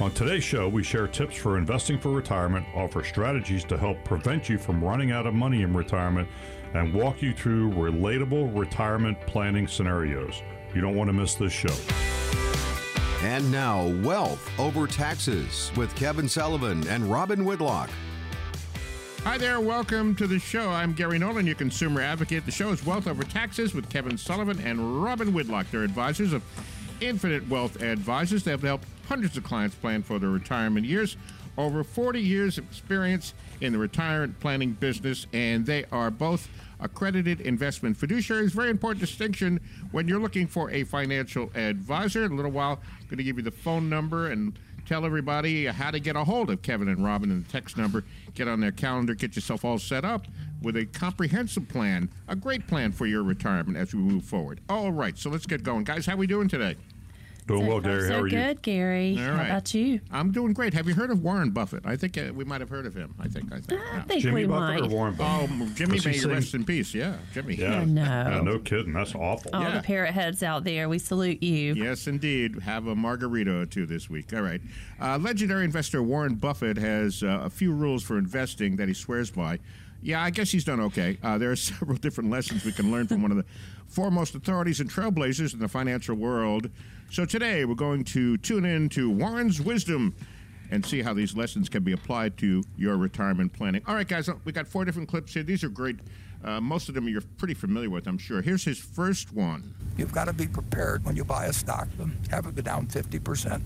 On today's show, we share tips for investing for retirement, offer strategies to help prevent you from running out of money in retirement, and walk you through relatable retirement planning scenarios. You don't want to miss this show. And now, Wealth Over Taxes with Kevin Sullivan and Robin Whitlock. Hi there, welcome to the show. I'm Gary Nolan, your consumer advocate. The show is Wealth Over Taxes with Kevin Sullivan and Robin Whitlock. They're advisors of Infinite Wealth Advisors. They have helped hundreds of clients plan for their retirement years. Over 40 years of experience in the retirement planning business, and they are both accredited investment fiduciaries. Very important distinction when you're looking for a financial advisor. In a little while, I'm going to give you the phone number and tell everybody how to get a hold of Kevin and Robin and the text number. Get on their calendar, get yourself all set up with a comprehensive plan, a great plan for your retirement as we move forward. All right, so let's get going. Guys, how are we doing today? Doing So well, Gary. so How are you? good, Gary. All How right. about you? I'm doing great. Have you heard of Warren Buffett? I think uh, we might have heard of him. I think. I think. I yeah. think Jimmy we Buffett might. or Warren Buffett? Oh, Jimmy, may sing? rest in peace. Yeah, Jimmy. Yeah. Oh, no. Yeah, no kidding. That's awful. All Yeah. the parrot heads out there, we salute you. Yes, indeed. Have a margarita or two this week. All right. Uh, legendary investor Warren Buffett has uh, a few rules for investing that he swears by. Yeah, I guess he's done okay. Uh, there are several different lessons we can learn from one of the foremost authorities and trailblazers in the financial world. So today we're going to tune in to Warren's wisdom and see how these lessons can be applied to your retirement planning. All right, guys, we got four different clips here. These are great. Uh, most of them you're pretty familiar with, I'm sure. Here's his first one. You've got to be prepared when you buy a stock to have it go down 50%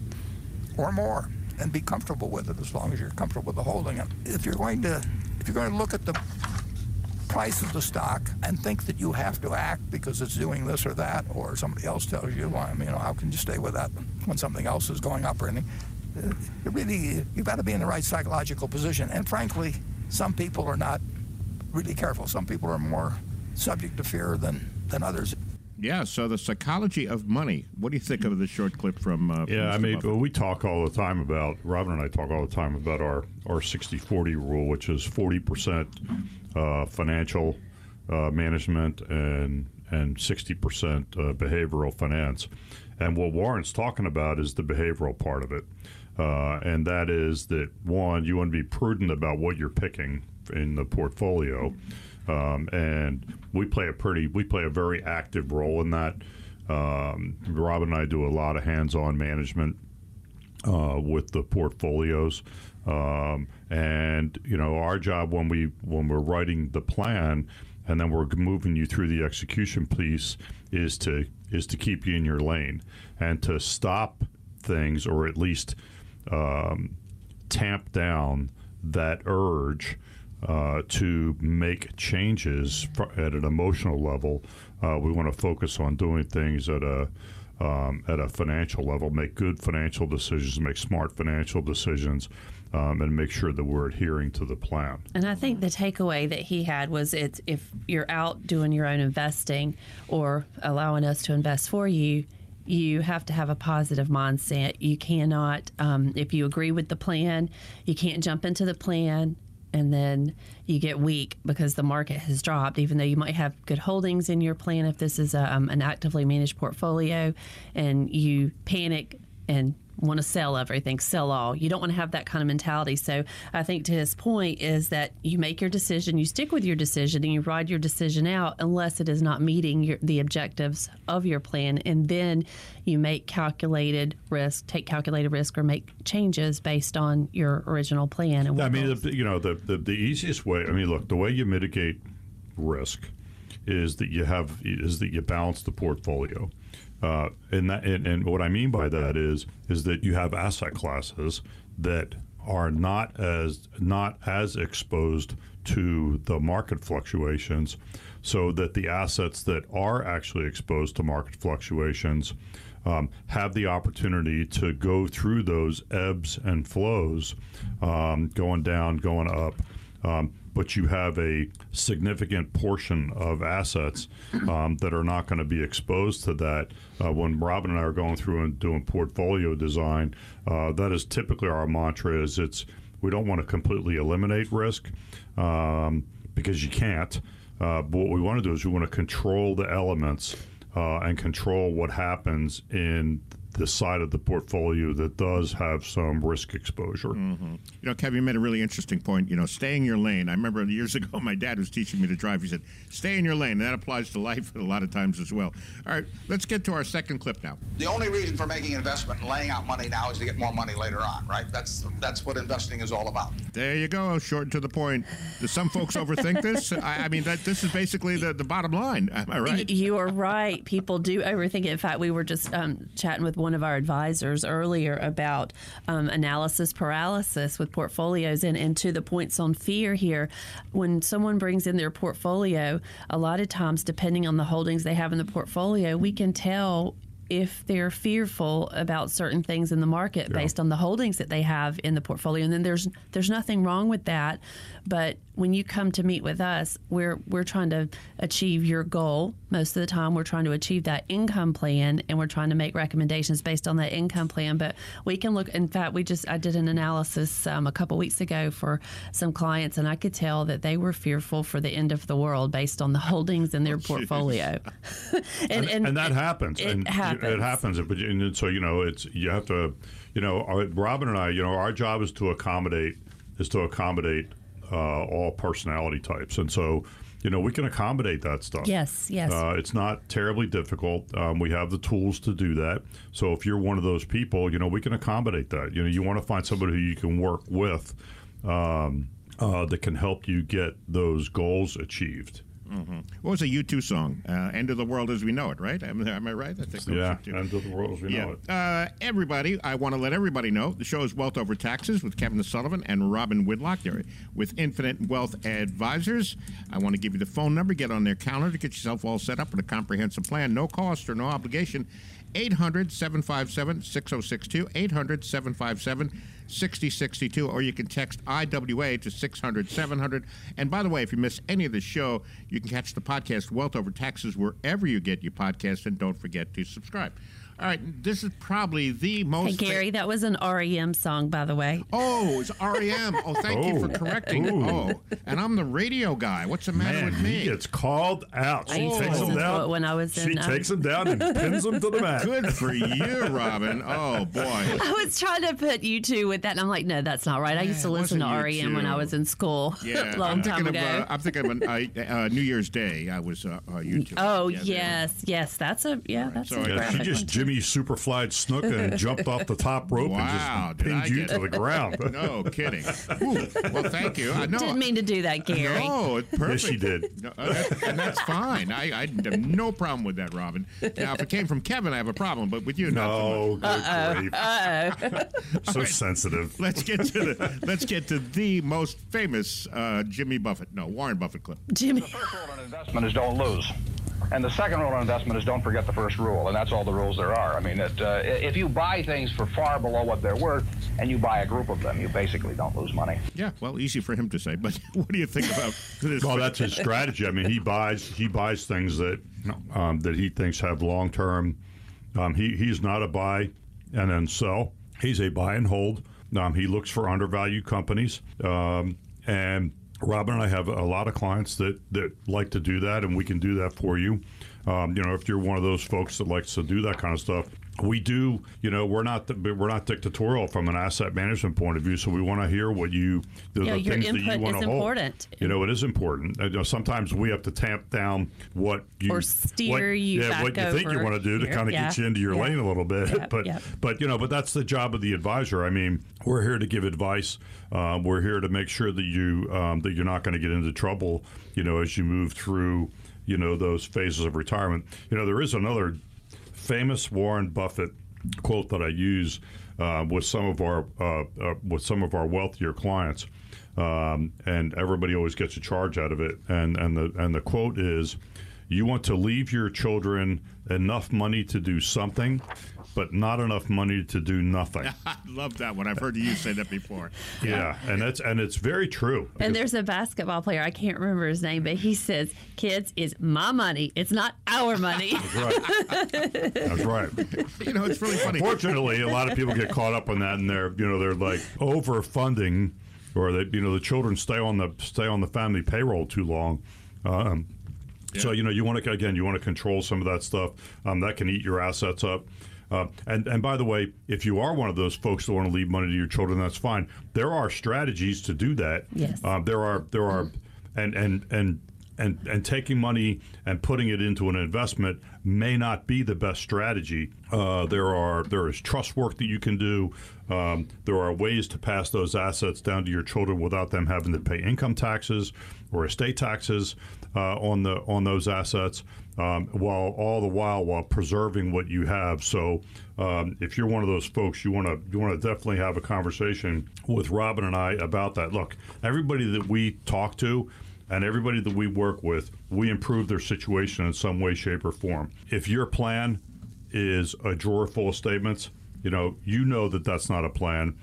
or more and be comfortable with it as long as you're comfortable with the holding it. If you're going to if you're going to look at the price of the stock and think that you have to act because it's doing this or that or somebody else tells you, well, you know, how can you stay with that when something else is going up or anything? Uh, You really you've got to be in the right psychological position. And frankly, some people are not really careful. Some people are more subject to fear than than others. Yeah, so the psychology of money. What do you think of this short clip from? Uh, Yeah, I mean, well, we talk all the time about Robin and I talk all the time about our our 60-40 rule, which is forty percent uh, financial uh, management and and sixty percent uh, behavioral finance. And what Warren's talking about is the behavioral part of it, uh, and that is that one, you want to be prudent about what you're picking in the portfolio. Um, and we play a pretty, we play a very active role in that. Um, Rob and I do a lot of hands-on management uh, with the portfolios, um, and you know our job when we when we're writing the plan, and then we're moving you through the execution piece is to is to keep you in your lane and to stop things or at least um, tamp down that urge uh, to make changes at an emotional level. Uh, we want to focus on doing things at a um, at a financial level, make good financial decisions, make smart financial decisions, um, and make sure that we're adhering to the plan. And I think the takeaway that he had was it's if you're out doing your own investing or allowing us to invest for you, you have to have a positive mindset. You cannot, um, if you agree with the plan, you can't jump into the plan and then you get weak because the market has dropped, even though you might have good holdings in your plan if this is a, um, an actively managed portfolio and you panic and want to sell everything, sell all. You don't want to have that kind of mentality. So I think to his point is that you make your decision, you stick with your decision, and you ride your decision out unless it is not meeting your, the objectives of your plan, and then you make calculated risk, take calculated risk, or make changes based on your original plan. And I mean, you know, the, the the easiest way. I mean, look, the way you mitigate risk is that you have is that you balance the portfolio. Uh, and that and, and what I mean by that is is that you have asset classes that are not as not as exposed to the market fluctuations, so that the assets that are actually exposed to market fluctuations um, have the opportunity to go through those ebbs and flows, um, going down, going up. Um, but you have a significant portion of assets um, that are not going to be exposed to that. Uh, when Robin and I are going through and doing portfolio design, uh, that is typically our mantra: is it's we don't want to completely eliminate risk um, because you can't. Uh, but what we want to do is we want to control the elements uh, and control what happens in the side of the portfolio that does have some risk exposure. You know, Kevin, you made a really interesting point. You know, stay in your lane. I remember years ago, my dad was teaching me to drive. He said, "Stay in your lane." And that applies to life a lot of times as well. All right, let's get to our second clip now. The only reason for making an investment and laying out money now is to get more money later on, right? That's that's what investing is all about. There you go, short and to the point. Do some folks overthink this? I, I mean, that this is basically the, the bottom line. Am I right? You are right. People do overthink it. In fact, we were just um, chatting with one of our advisors earlier about um, analysis paralysis with portfolios, and, and to the points on fear here. When someone brings in their portfolio, a lot of times, depending on the holdings they have in the portfolio, we can tell if they're fearful about certain things in the market based on the holdings that they have in the portfolio and then there's there's nothing wrong with that. But when you come to meet with us we're we're trying to achieve your goal. Most of the time we're trying to achieve that income plan and we're trying to make recommendations based on that income plan. But we can look in fact we just I did an analysis um, a couple weeks ago for some clients and I could tell that they were fearful for the end of the world based on the holdings in their portfolio. And, and, that happens. it and happens. It happens. But and so you know, it's you have to, you know, Robin and I, you know, our job is to accommodate is to accommodate uh, all personality types, and so you know we can accommodate that stuff. Yes, yes. Uh, it's not terribly difficult. Um, we have the tools to do that. So if you're one of those people, you know, we can accommodate that. You know, you want to find somebody who you can work with um, uh, that can help you get those goals achieved. What was a U2 song? Uh, "End of the World as We Know It." Right? Am, am I right? I think Yeah, U2. end of the world as we know it. Uh, everybody, I want to let everybody know the show is Wealth Over Taxes with Kevin Sullivan and Robin Whitlock. They're with Infinite Wealth Advisors. I want to give you the phone number. Get on their calendar to get yourself all set up with a comprehensive plan. No cost or no obligation. 800 757 6062. 800 757 6062. Or you can text IWA to 600 700. And by the way, if you miss any of the show, you can catch the podcast Wealth Over Taxes wherever you get your podcast. And don't forget to subscribe. All right, this is probably the most. Hey, Gary, that was an REM song, by the way. Oh, it's REM. Oh, thank you for Oh. correcting. Ooh. Oh, and I'm the radio guy. What's the matter Man, with me? he gets called out. I She used to takes him listen to down. it when I was she in, um, takes him down and pins him to the mat. Good for you, Robin. Oh boy. I was trying to put you two with that, and I'm like, no, that's not right. I used to Yeah, it listen to wasn't REM when I two. was in school Yeah, a long I'm time thinking ago. of. Uh, I'm thinking of an, uh, uh, New Year's Day. I was uh, uh, YouTube. oh Yeah, yes, yes, that's a yeah, that's a a I- Yeah, graphic she just one, too. Jimmy Superfly Snuka and jumped off the top rope Wow, and just pinned you get- to the ground. No kidding. Ooh, well, thank you. I know. Didn't mean to do that, Gary. No, it's perfect. Yes, she did. No, uh, that- and that's fine. I, I have no problem with that, Robin. Now, if it came from Kevin, I have a problem, but with you, not so much. No, good grief. so sensitive. Let's get to the let's get to the most famous uh, Jimmy Buffett, no Warren Buffett clip. Jimmy. first rule in investment is don't lose. And the second rule in investment is don't forget the first rule, and that's all the rules there are. I mean, it, uh, if you buy things for far below what they're worth, and you buy a group of them, you basically don't lose money. Yeah, well, easy for him to say, but what do you think about this? Well, that's his strategy. I mean, he buys he buys things that um, that he thinks have long term. Um, he he's not a buy and then sell. He's a buy and hold. Um, he looks for undervalued companies. Um, and Robin and I have a lot of clients that that like to do that, and we can do that for you. Um, you know, if you're one of those folks that likes to do that kind of stuff, we do. You know, we're not we're not dictatorial from an asset management point of view, so we want to hear what you the, Yeah, the things that you want to hold. important. You know, it is important. Uh, you know, sometimes we have to tamp down what you Or steer what, you yeah, what you think you want to do to kind of Yeah. get you into your Yeah. lane a little bit. But but you know, but that's the job of the advisor. I mean, we're here to give advice. Uh, we're here to make sure that you um, that you're not going to get into trouble. You know, as you move through you know those phases of retirement. You know, there is another famous Warren Buffett quote that I use uh, with some of our uh, uh, with some of our wealthier clients, um, and everybody always gets a charge out of it. And and the and the quote is, "You want to leave your children enough money to do something." But not enough money to do nothing. I love that one. I've heard you say that before. Yeah, and that's and it's very true. And there's a basketball player, I can't remember his name, but he says, Kids, it's my money. It's not our money. That's right. That's right. You know, it's really funny. Unfortunately, a lot of people get caught up on that, and they're you know they're like overfunding, or they you know the children stay on the stay on the family payroll too long. Um, So you know you want to again you want to control some of that stuff um, that can eat your assets up. Uh, and and by the way, if you are one of those folks that want to leave money to your children, that's fine. There are strategies to do that. Yes. Uh, there are there are, and and and. And, and taking money and putting it into an investment may not be the best strategy. Uh, there are there is trust work that you can do. Um, there are ways to pass those assets down to your children without them having to pay income taxes or estate taxes uh, on the on those assets, um, while all the while while preserving what you have. So, um, if you're one of those folks, you want to you want to definitely have a conversation with Robin and I about that. Look, everybody that we talk to. And everybody that we work with, we improve their situation in some way, shape, or form. If your plan is a drawer full of statements, you know, you know that that's not a plan.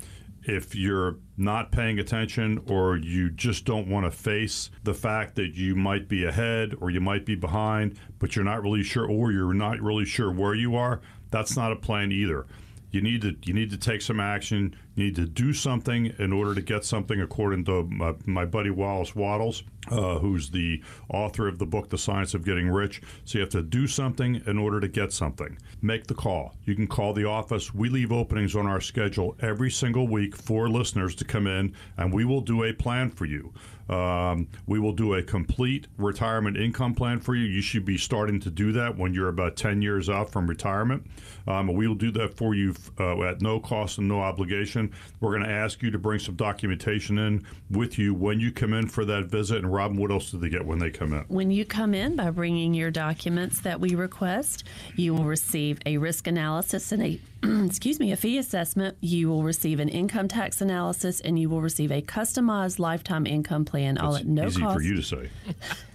If you're not paying attention or you just don't want to face the fact that you might be ahead or you might be behind, but you're not really sure or you're not really sure where you are, that's not a plan either. You need to you need to take some action. Need to do something in order to get something. According to my, my buddy Wallace Wattles, uh, who's the author of the book The Science of Getting Rich. So you have to do something in order to get something. Make the call. You can call the office. We leave openings on our schedule every single week for listeners to come in, and we will do a plan for you. Um, we will do a complete retirement income plan for you. You should be starting to do that when you're about 10 years out from retirement. Um, we will do that for you uh, at no cost and no obligation. We're going to ask you to bring some documentation in with you when you come in for that visit. And Robin, what else do they get when they come in? When you come in by bringing your documents that we request, you will receive a risk analysis and a excuse me, a fee assessment. You will receive an income tax analysis, and you will receive a customized lifetime income plan, all at no easy cost. for you to say.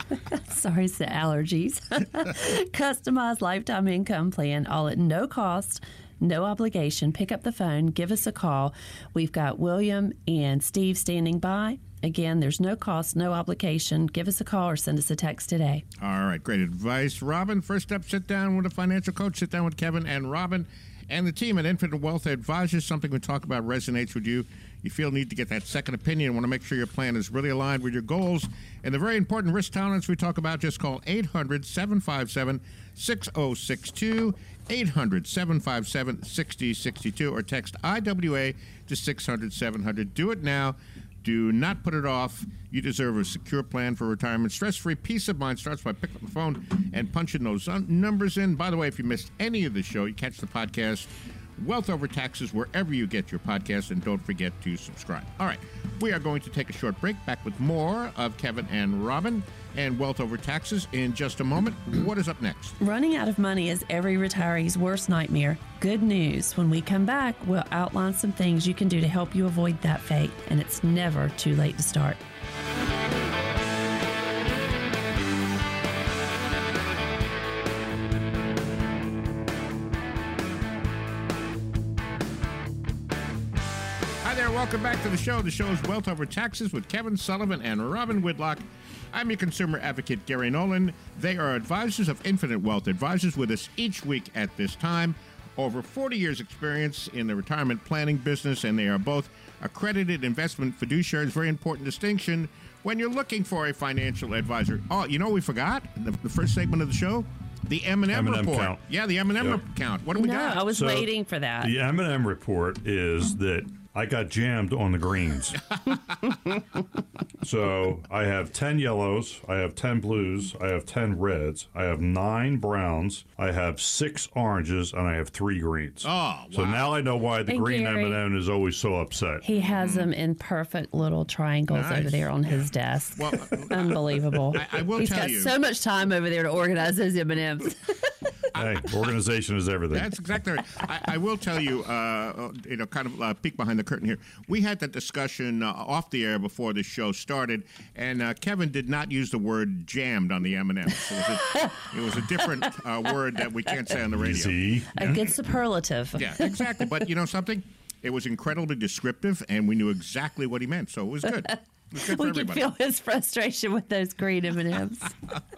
Sorry, it's the allergies. Customized lifetime income plan, all at no cost, no obligation. Pick up the phone, give us a call. We've got William and Steve standing by. Again, there's no cost, no obligation. Give us a call or send us a text today. All right, great advice, Robin. First up, sit down with a financial coach. Sit down with Kevin and Robin and the team at Infinite Wealth Advisors. Something we talk about resonates with you. You feel need to get that second opinion. Want to make sure your plan is really aligned with your goals. And the very important risk tolerance we talk about, just call 800 757 6062. 800 757 6062 or text IWA to 600 700. Do it now. Do not put it off. You deserve a secure plan for retirement. Stress free peace of mind starts by picking up the phone and punching those numbers in. By the way, if you missed any of the show, you catch the podcast Wealth Over Taxes wherever you get your podcast, and don't forget to subscribe. All right, we are going to take a short break. Back with more of Kevin and Robin and Wealth Over Taxes in just a moment. What is up next? Running out of money is every retiree's worst nightmare. Good news. When we come back, we'll outline some things you can do to help you avoid that fate, and it's never too late to start. Hi there, welcome back to the show. The show is Wealth Over Taxes with Kevin Sullivan and Robin Whitlock. I'm your consumer advocate, Gary Nolan. They are advisors of Infinite Wealth Advisors with us each week at this time. Over 40 years' experience in the retirement planning business, and they are both accredited investment fiduciaries. Very important distinction when you're looking for a financial advisor. Oh, you know what we forgot? The, the first segment of the show? The M&M, M&M report. count. Yeah, the M&M Yep. count. What do we no, got? I was So, waiting for that. The M&M report is that I got jammed on the greens. so I have 10 yellows, I have 10 blues, I have 10 reds, I have 9 browns, I have 6 oranges, and I have 3 greens. Oh, So now I know why the Hey, green Gary. M&M is always so upset. He has them in perfect little triangles Nice. over there on his desk. Well, Unbelievable. I- I will He's tell got you- so much time over there to organize those M&Ms. hey, organization is everything. That's exactly right. I, I will tell you, uh, you know, kind of uh, peek behind the curtain here. We had that discussion uh, off the air before the show started, and uh, Kevin did not use the word jammed on the M&Ms. It was a, it was a different uh, word that we can't say on the radio. Easy. A good superlative. Yeah, exactly. But you know something? It was incredibly descriptive, and we knew exactly what he meant, so it was good. It was good for We can feel his frustration with those green M&Ms.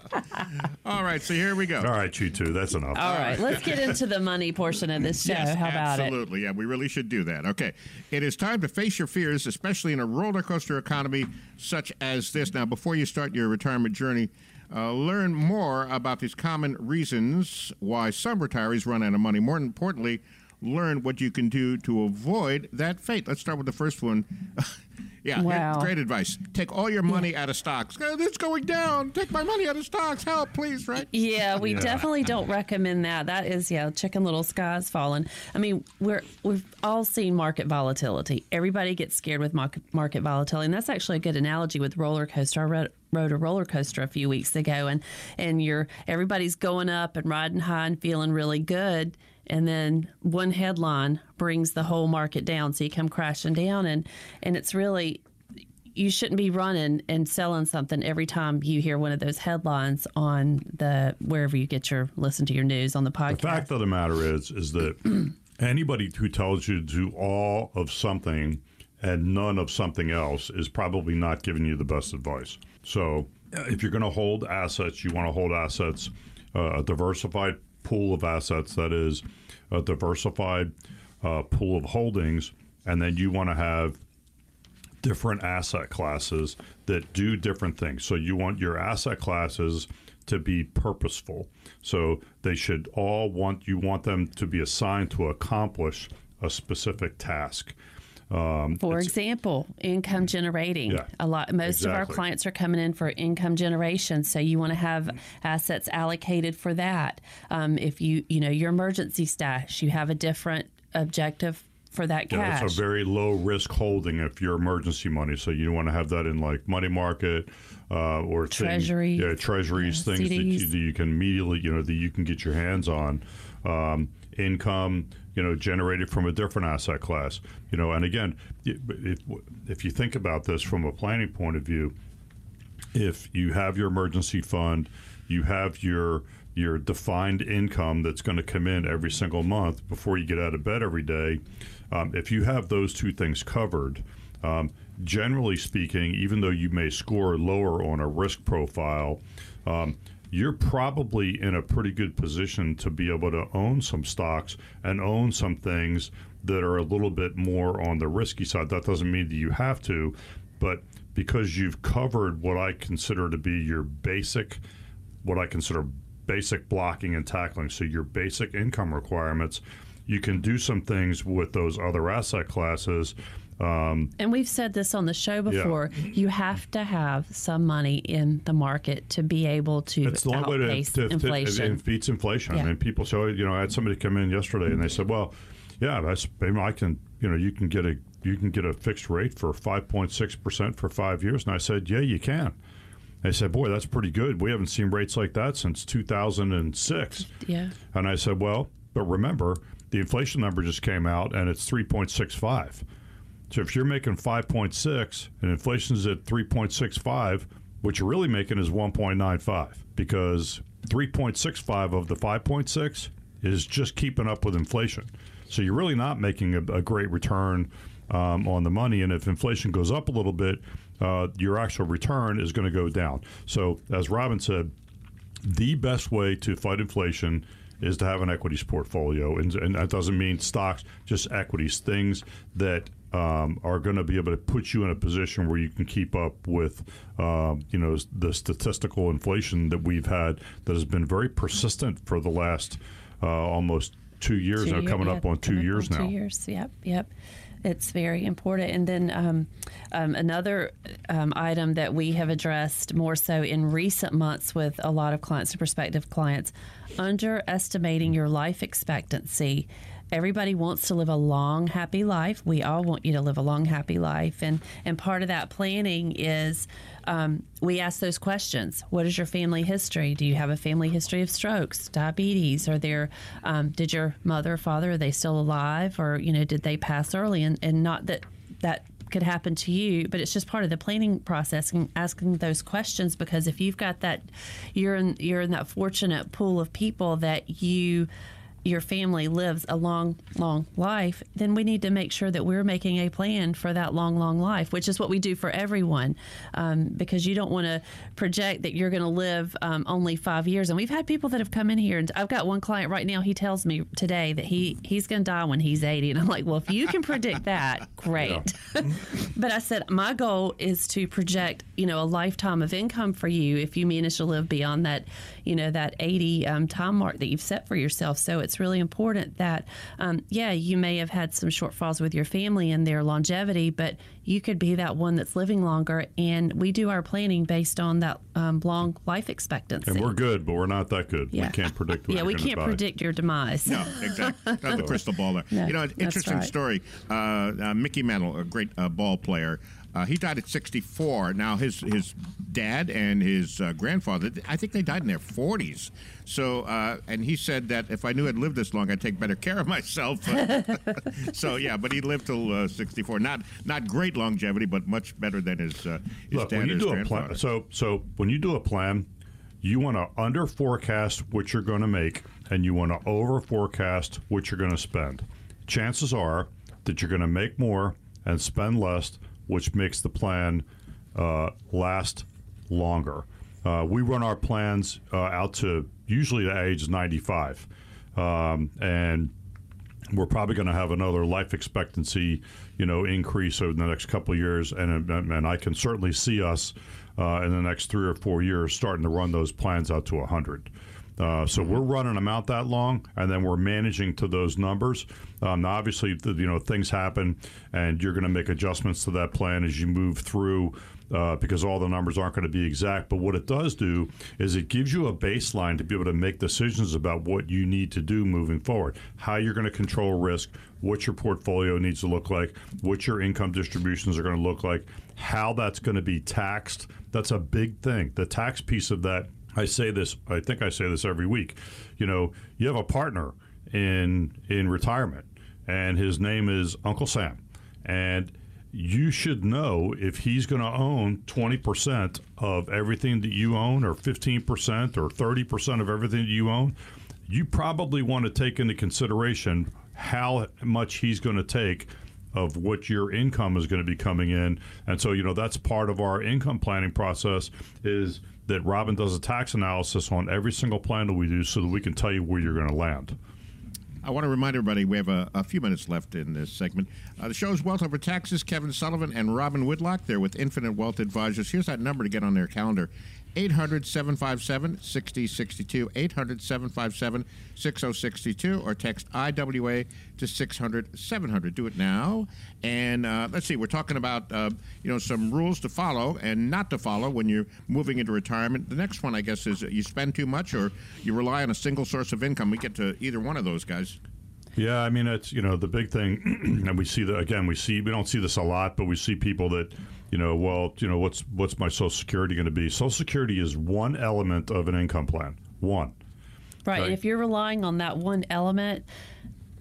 All right, so here we go. All right, you two. That's enough. All right, let's get into the money portion of this show. Yes, How about it? absolutely. Yeah, we really should do that. Okay. It is time to face your fears, especially in a roller coaster economy such as this. Now, before you start your retirement journey, uh, learn more about these common reasons why some retirees run out of money. More importantly, learn what you can do to avoid that fate. Let's start with the first one. yeah, Wow. great advice. Take all your money out of stocks. It's going down. Take my money out of stocks. Help, please, right? Yeah, we Yeah. definitely don't recommend that. That is, yeah, chicken little skies falling. I mean, we're we've all seen market volatility. Everybody gets scared with market, market volatility, and that's actually a good analogy with roller coaster. I read, rode a roller coaster a few weeks ago, and and you're everybody's going up and riding high and feeling really good. And then one headline brings the whole market down, so you come crashing down, and and it's really you shouldn't be running and selling something every time you hear one of those headlines on the wherever you get your listen to your news on the podcast. The fact of the matter is, is that anybody who tells you to do all of something and none of something else is probably not giving you the best advice. So, uh, if you're going to hold assets, you want to hold assets, uh, a diversified pool of assets that is a diversified uh, pool of holdings, and then you want to have different asset classes that do different things. So you want your asset classes to be purposeful. So they should all want you want them to be assigned to accomplish a specific task. Um, For example, income generating. Yeah, a lot. Most of our clients are coming in for income generation, so you want to have assets allocated for that. Um, if you, you know, your emergency stash, you have a different objective for that yeah, it's a very low risk holding if you're emergency money. So you want to have that in like money market uh, or thing- Treasury. yeah, treasuries, Yeah, things that you, that you can immediately, you know, that you can get your hands on. Um, income, you know, generated from a different asset class, you know, and again, if if you think about this from a planning point of view, if you have your emergency fund, you have your your defined income that's going to come in every single month before you get out of bed every day. Um, if you have those two things covered, um, generally speaking, even though you may score lower on a risk profile, um, you're probably in a pretty good position to be able to own some stocks and own some things that are a little bit more on the risky side. That doesn't mean that you have to, but because you've covered what I consider to be your basic, what I consider basic blocking and tackling, so your basic income requirements, you can do some things with those other asset classes. Um, And we've said this on the show before. You have to have some money in the market to be able to It's the only way to, outpace to, to inflation. it beats inflation. Yeah. I mean, people say, you know, I had somebody come in yesterday and they said, well, yeah, that's, maybe I can, you know, you can get a you can get a fixed rate for 5.6 percent for five years, and I said, yeah, you can. They said, boy, that's pretty good. We haven't seen rates like that since 2006. yeah. And I said, well, but remember, the inflation number just came out and it's 3.65. So if you're making 5.6 and inflation's at 3.65, what you're really making is 1.95 because 3.65 of the 5.6 is just keeping up with inflation. So you're really not making a, a great return um, on the money. And if inflation goes up a little bit, uh, your actual return is going to go down. So as Robin said, the best way to fight inflation is to have an equities portfolio, and, and that doesn't mean stocks, just equities, things that um, are going to be able to put you in a position where you can keep up with, um, you know, the statistical inflation that we've had that has been very persistent for the last uh, almost two years Two now, year- coming yeah, up on two years on now. Two years. Yep. Yep. It's very important. And then um, um, another um, item that we have addressed more so in recent months with a lot of clients and prospective clients underestimating your life expectancy. Everybody wants to live a long, happy life. We all want you to live a long, happy life, and and part of that planning is um, we ask those questions. What is your family history? Do you have a family history of strokes, diabetes? Are there? Um, did your mother or father are they still alive, or you know did they pass early? And and not that that could happen to you, but it's just part of the planning process and asking those questions because if you've got that, you're in you're in that fortunate pool of people that you your family lives a long, long life, then we need to make sure that we're making a plan for that long, long life, which is what we do for everyone. Um, because you don't want to project that you're going to live um, only five years. And we've had people that have come in here, and I've got one client right now. He tells me today that he he's going to die when he's 80, and I'm like, well, if you can predict that, great. but I said my goal is to project, you know, a lifetime of income for you if you manage to live beyond that, you know, that 80 um, time mark that you've set for yourself. So it's really important that, um, yeah, you may have had some shortfalls with your family and their longevity, but you could be that one that's living longer. And we do our planning based on that um, long life expectancy. And we're good, but we're not that good. Yeah. We can't predict. What yeah, we can't buy. predict your demise. No, exactly. Not the crystal ball there. No, you know, that's interesting right. story. Uh, uh, Mickey Mantle, a great uh, ball player. Uh, he died at 64. Now his his dad and his uh, grandfather, I think they died in their 40s. So, uh, and he said that if I knew I'd lived this long, I'd take better care of myself. so yeah, but he lived till uh, 64. Not not great longevity, but much better than his uh, his Look, dad when you and his do a grandfather. plan, so so when you do a plan, you want to under forecast what you're going to make, and you want to over forecast what you're going to spend. Chances are that you're going to make more and spend less, which makes the plan uh, last longer. Uh, we run our plans uh, out to usually the age of 95, um, and we're probably going to have another life expectancy, you know, increase over the next couple of years, and and I can certainly see us uh, in the next three or four years starting to run those plans out to hundred. Uh, so we're running them out that long, and then we're managing to those numbers. Um, obviously, you know, things happen, and you're going to make adjustments to that plan as you move through. Uh, because all the numbers aren't going to be exact. But what it does do is it gives you a baseline to be able to make decisions about what you need to do moving forward, how you're going to control risk, what your portfolio needs to look like, what your income distributions are going to look like, how that's going to be taxed. That's a big thing. The tax piece of that. I say this. I think I say this every week. You know, you have a partner in in retirement, and his name is Uncle Sam, and you should know if he's going to own 20% of everything that you own or 15% or 30% of everything that you own you probably want to take into consideration how much he's going to take of what your income is going to be coming in and so you know that's part of our income planning process is that robin does a tax analysis on every single plan that we do so that we can tell you where you're going to land I want to remind everybody we have a, a few minutes left in this segment. Uh, the show is Wealth Over Taxes. Kevin Sullivan and Robin Whitlock. They're with Infinite Wealth Advisors. Here's that number to get on their calendar 800 757 6062. 800 757 6062. Or text IWA to 600 700. Do it now. And uh, let's see, we're talking about uh, you know some rules to follow and not to follow when you're moving into retirement. The next one, I guess, is you spend too much or you rely on a single source of income. We get to either one of those guys. Yeah, I mean it's you know the big thing, and we see that again. We see we don't see this a lot, but we see people that you know, well, you know, what's what's my Social Security going to be? Social Security is one element of an income plan. One. Right. Right. And if you're relying on that one element,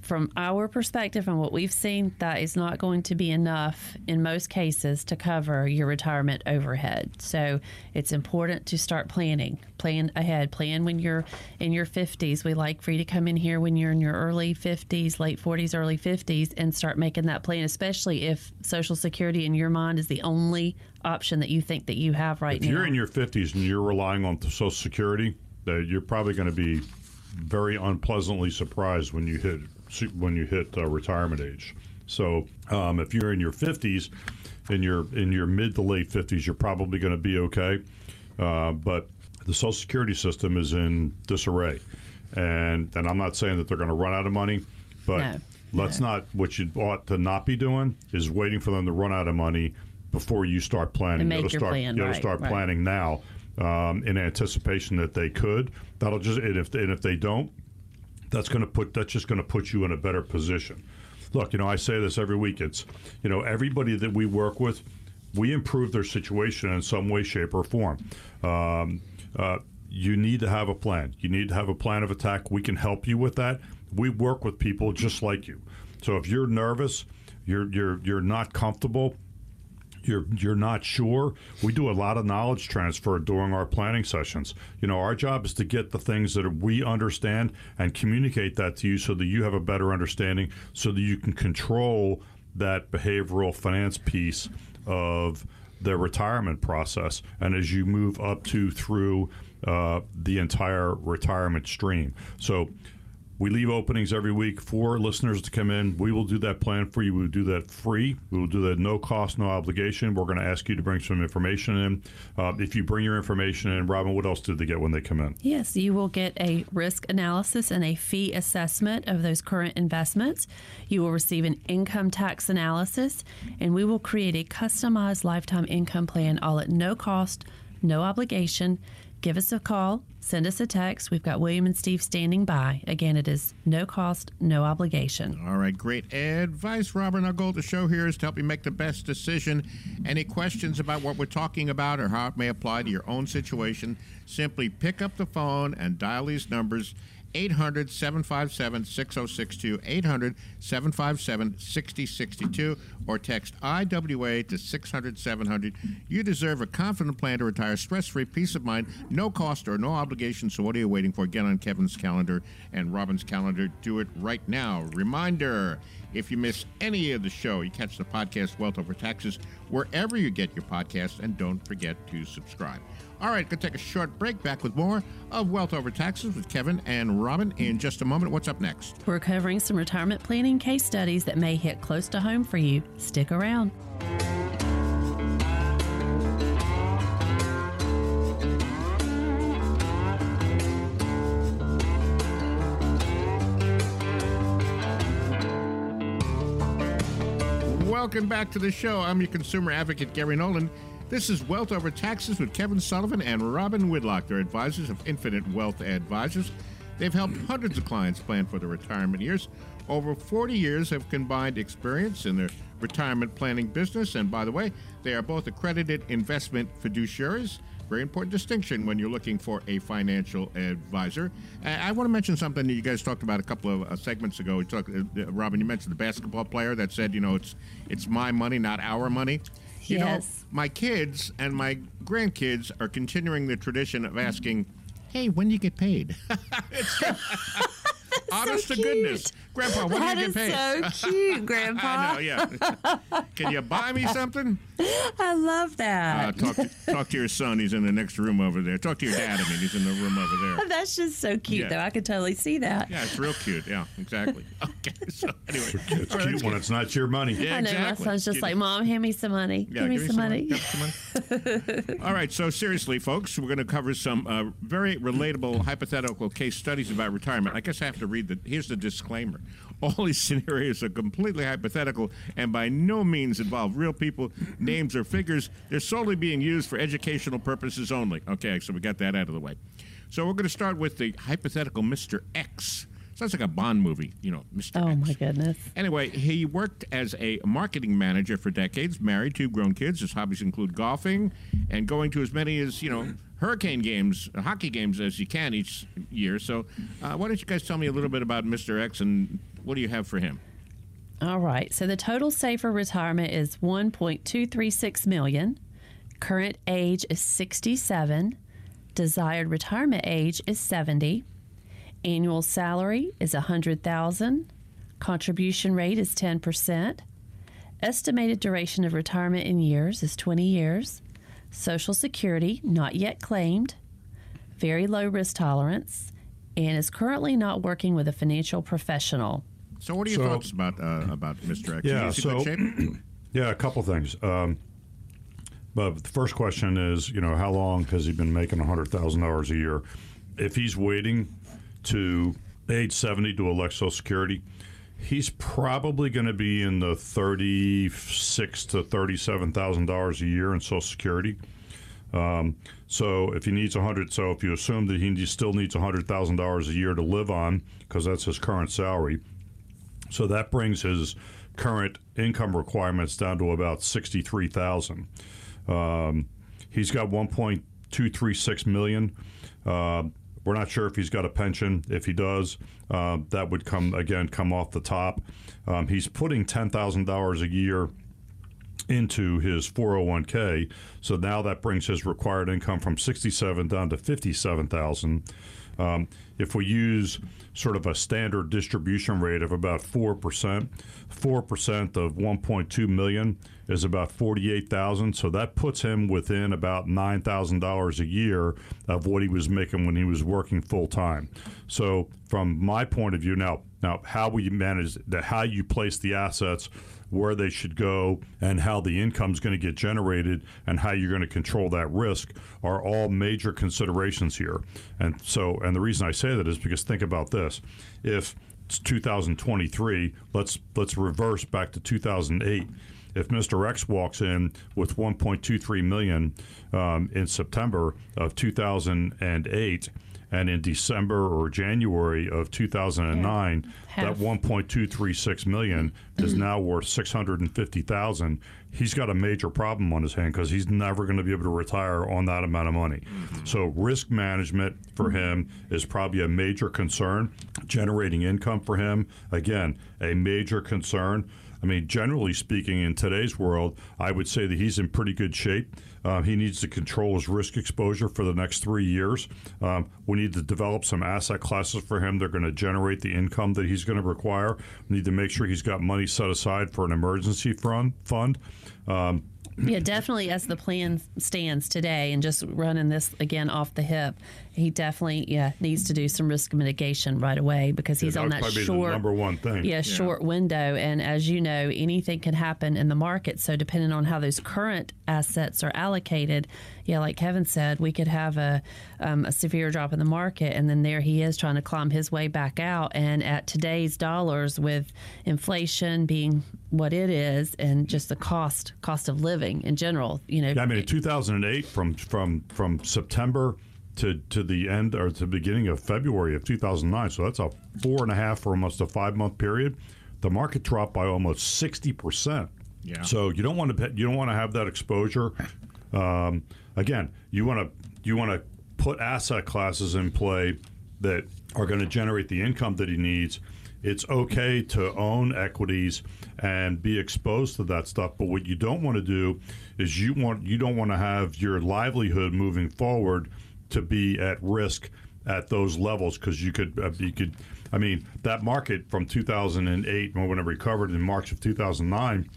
from our perspective and what we've seen, that is not going to be enough in most cases to cover your retirement overhead. So it's important to start planning. Plan ahead. Plan when you're in your 50s. We like for you to come in here when you're in your early 50s, late 40s, early 50s, and start making that plan, especially if Social Security in your mind is the only option that you think that you have right If now. If you're in your 50s and you're relying on Social Security, that you're probably going to be very unpleasantly surprised when you hit when you hit uh, retirement age. So um, if you're in your 50s, in your in your mid to late 50s, you're probably going to be okay. Uh, but the Social Security system is in disarray, and and I'm not saying that they're going to run out of money, but No, let's not. What you ought to not be doing is waiting for them to run out of money before you start planning. And you make gotta your start, plan, you gotta right, start right. planning now um, in anticipation that they could. That'll just and if and if they don't, that's going to put that's just going to put you in a better position. Look, you know, I say this every week. It's you know everybody that we work with, we improve their situation in some way, shape, or form. Um, uh, you need to have a plan. You need to have a plan of attack. We can help you with that. We work with people just like you. So if you're nervous, you're you're you're not comfortable, you're you're not sure. We do a lot of knowledge transfer during our planning sessions. You know, our job is to get the things that we understand and communicate that to you so that you have a better understanding, so that you can control that behavioral finance piece of their retirement process, and as you move up to through uh, the entire retirement stream. So we leave openings every week for listeners to come in. We will do that plan for you. We will do that free. We will do that no cost, no obligation. We're going to ask you to bring some information in. Uh, if you bring your information in, Robin, what else do they get when they come in? Yes, you will get a risk analysis and a fee assessment of those current investments. You will receive an income tax analysis, and we will create a customized lifetime income plan all at no cost, no obligation. Give us a call, send us a text. We've got William and Steve standing by. Again, it is no cost, no obligation. All right, great advice, Robert. Our goal of the show here is to help you make the best decision. Any questions about what we're talking about or how it may apply to your own situation, simply pick up the phone and dial these numbers 800 757 6062, 800 757 6062, or text IWA to 600 700. You deserve a confident plan to retire, stress free, peace of mind, no cost or no obligation. So, what are you waiting for? Get on Kevin's calendar and Robin's calendar. Do it right now. Reminder if you miss any of the show, you catch the podcast Wealth Over Taxes wherever you get your podcasts, and don't forget to subscribe. All right, going to take a short break. Back with more of Wealth Over Taxes with Kevin and Robin in just a moment. What's up next? We're covering some retirement planning case studies that may hit close to home for you. Stick around. Welcome back to the show. I'm your consumer advocate, Gary Nolan. This is Wealth Over Taxes with Kevin Sullivan and Robin Whitlock. They're advisors of Infinite Wealth Advisors. They've helped hundreds of clients plan for their retirement years. Over 40 years have combined experience in their retirement planning business. And by the way, they are both accredited investment fiduciaries. Very important distinction when you're looking for a financial advisor. Uh, I want to mention something that you guys talked about a couple of uh, segments ago. We talked, uh, Robin, you mentioned the basketball player that said, you know, it's it's my money, not our money. You Yes. know, my kids and my grandkids are continuing the tradition of asking, "Hey, when do you get paid?" Honest to goodness, Grandpa, when That do you is get paid? so cute, Grandpa. I know, yeah. Can you buy me something? I love Uh, that. talk, to, talk to your son. He's in the next room over there. Talk to your dad. I mean, he's in the room over there. That's just so cute, Yeah. though. I could totally see that. Yeah, it's real cute. Yeah, exactly. Okay, so anyway, It's All right, cute when it's not your money. Yeah, I know exactly. my son's just Get- like, Mom, hand me some money. Yeah, give me some money. Give me some money. All right, so seriously, folks, we're going to cover some uh, very relatable hypothetical case studies about retirement. I guess I have to read the. Here's the disclaimer: all these scenarios are completely hypothetical and by no means involve real people, names, or figures. They're solely being used for educational purposes only. Okay, so we got that out of the way. So we're going to start with the hypothetical Mr. X. Sounds like a Bond movie, you know, Mr. Oh, X. my goodness. Anyway, he worked as a marketing manager for decades, married, two grown kids. His hobbies include golfing and going to as many as, you know, hurricane games, hockey games as you can each year. So, uh, why don't you guys tell me a little bit about Mr. X and what do you have for him? All right. So the total save for retirement is 1.236 million. Current age is 67. Desired retirement age is 70. Annual salary is 100,000. Contribution rate is 10%. Estimated duration of retirement in years is 20 years. Social Security not yet claimed. Very low risk tolerance and is currently not working with a financial professional. So, what are your So- thoughts about uh, about Mr. X? Yeah, Is he in good so-? Yeah, a couple things. Um, but the first question is, you know, how long has he been making hundred thousand dollars a year? If he's waiting to age seventy to elect Social Security, he's probably going to be in the thirty-six to thirty-seven thousand dollars a year in Social Security. Um, so if he needs a hundred, so if you assume that he still needs a hundred thousand dollars a year to live on, because that's his current salary, so that brings his current income requirements down to about sixty-three thousand. Um, he's got one point two three six million. Uh, we're not sure if he's got a pension. If he does, uh, that would come again come off the top. Um, he's putting ten thousand dollars a year into his 401k. So now that brings his required income from 67 down to 57,000. Um, if we use sort of a standard distribution rate of about 4%, 4% of 1.2 million is about 48,000. So that puts him within about $9,000 a year of what he was making when he was working full time. So from my point of view now, now how we manage the how you place the assets where they should go and how the income is going to get generated and how you're going to control that risk are all major considerations here. And so, and the reason I say that is because think about this: if it's 2023, let's let's reverse back to 2008 if Mr. X walks in with 1.23 million um, in September of 2008, and in December or January of 2009, Half. that 1.236 million is now worth 650,000. He's got a major problem on his hand because he's never going to be able to retire on that amount of money. Mm-hmm. So risk management for mm-hmm. him is probably a major concern. Generating income for him, again, a major concern. I mean, generally speaking, in today's world, I would say that he's in pretty good shape. Um, he needs to control his risk exposure for the next three years. Um, we need to develop some asset classes for him. They're going to generate the income that he's going to require. We need to make sure he's got money set aside for an emergency fund. Fund. Um, Yeah, definitely. As the plan stands today, and just running this again off the hip, he definitely yeah needs to do some risk mitigation right away because he's that on that probably be the short number one thing. Yeah, short window, and as you know, anything can happen in the market. So depending on how those current assets are allocated, yeah, like Kevin said, we could have a um, a severe drop in the market, and then there he is trying to climb his way back out. And at today's dollars, with inflation being what it is, and just the cost cost of living in general, you know, Yeah, I mean, in 2008, from from from September to to the end or to the beginning of February of 2009, so that's a four and a half or almost a five month period. The market dropped by almost 60 percent. Yeah. So you don't want to you don't want to have that exposure. Um, again, you want to you want to put asset classes in play that are going to generate the income that he needs. It's okay to own equities and be exposed to that stuff, but what you don't want to do is you want you don't want to have your livelihood moving forward to be at risk at those levels because you could uh, you could I mean that market from 2008 when it recovered in March of 2009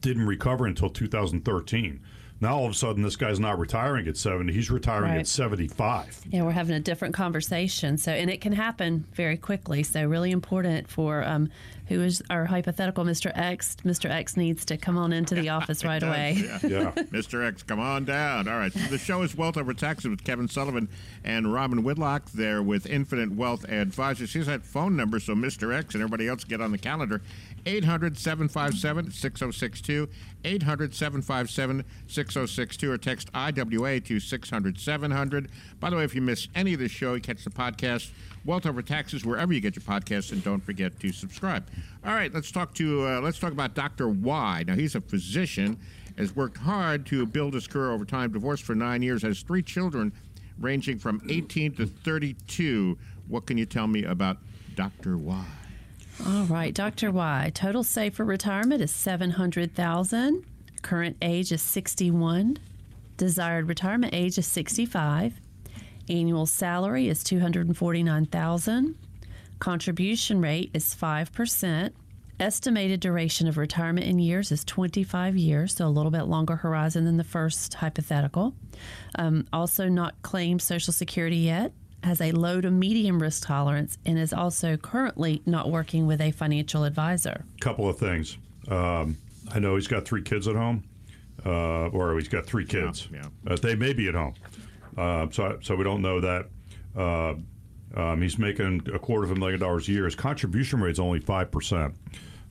didn't recover until 2013. Now all of a sudden, this guy's not retiring at 70; he's retiring Right. at 75. Yeah, we're having a different conversation. So, and it can happen very quickly. So, really important for um, who is our hypothetical Mr. X. Mr. X needs to come on into the office right away. Yeah. yeah. Mr. X, come on down. All right. So the show is Wealth Over Taxes with Kevin Sullivan and Robin Whitlock. They're with Infinite Wealth Advisors. Here's that phone number so Mr. X and everybody else get on the calendar 800 757 6062. 800 757 6062 or text IWA to 600 700. By the way, if you miss any of the show, you catch the podcast Wealth Over Taxes wherever you get your podcasts, and don't forget to subscribe. All right, let's talk to uh, let's talk about Dr. Y. Now he's a physician, has worked hard to build his career over time. Divorced for nine years, has three children, ranging from 18 to 32. What can you tell me about Dr. Y? All right, Dr. Y. Total save for retirement is 700,000. Current age is 61. Desired retirement age is 65. Annual salary is 249,000. Contribution rate is 5%. Estimated duration of retirement in years is 25 years, so a little bit longer horizon than the first hypothetical. Um, also, not claimed Social Security yet. Has a low to medium risk tolerance and is also currently not working with a financial advisor. couple of things. Um, I know he's got three kids at home, uh, or he's got three kids. yeah. Uh, they may be at home, uh, so so we don't know that. Uh, um, he's making a quarter of a million dollars a year. His contribution rate is only five percent.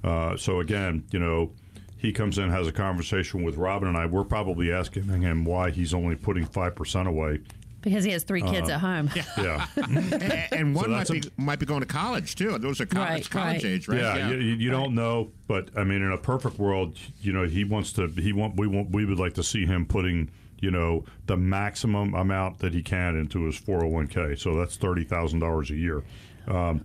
Uh, so again, you know, he comes in, has a conversation with Robin and I. We're probably asking him why he's only putting five percent away. Because he has three kids at home. Yeah. A- and one might that's be might be going to college too. Those are college, Right, college right. age, right? Yeah, You, you you don't know, but I mean, in a perfect world, you know, he wants to. He want we want we would like to see him putting, you know, the maximum amount that he can into his four hundred one k. So that's thirty thousand dollars a year.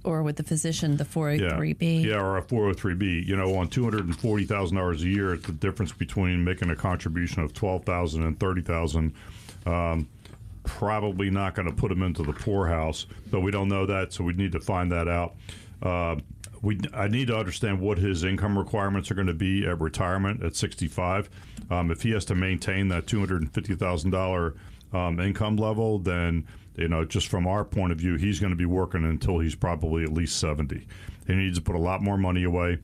or with the physician, the 403B. yeah, or a 403b. You know, on two hundred and forty thousand dollars a year, it's the difference between making a contribution of twelve thousand and thirty thousand. Um, probably not going to put him into the poorhouse, but we don't know that, so we need to find that out. Uh, we, I need to understand what his income requirements are going to be at retirement at 65. Um, if he has to maintain that $250,000 um, income level, then you know, just from our point of view, he's going to be working until he's probably at least 70. He needs to put a lot more money away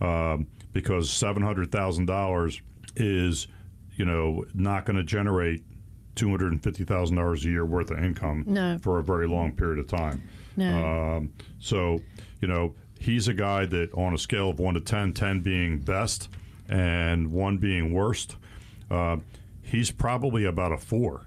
um, because $700,000 is, you know, not going to generate $250,000 a year worth of income No. for a very long period of time. No. Um, so, you know, he's a guy that on a scale of 1 to 10, 10 being best and 1 being worst, uh, he's probably about a 4.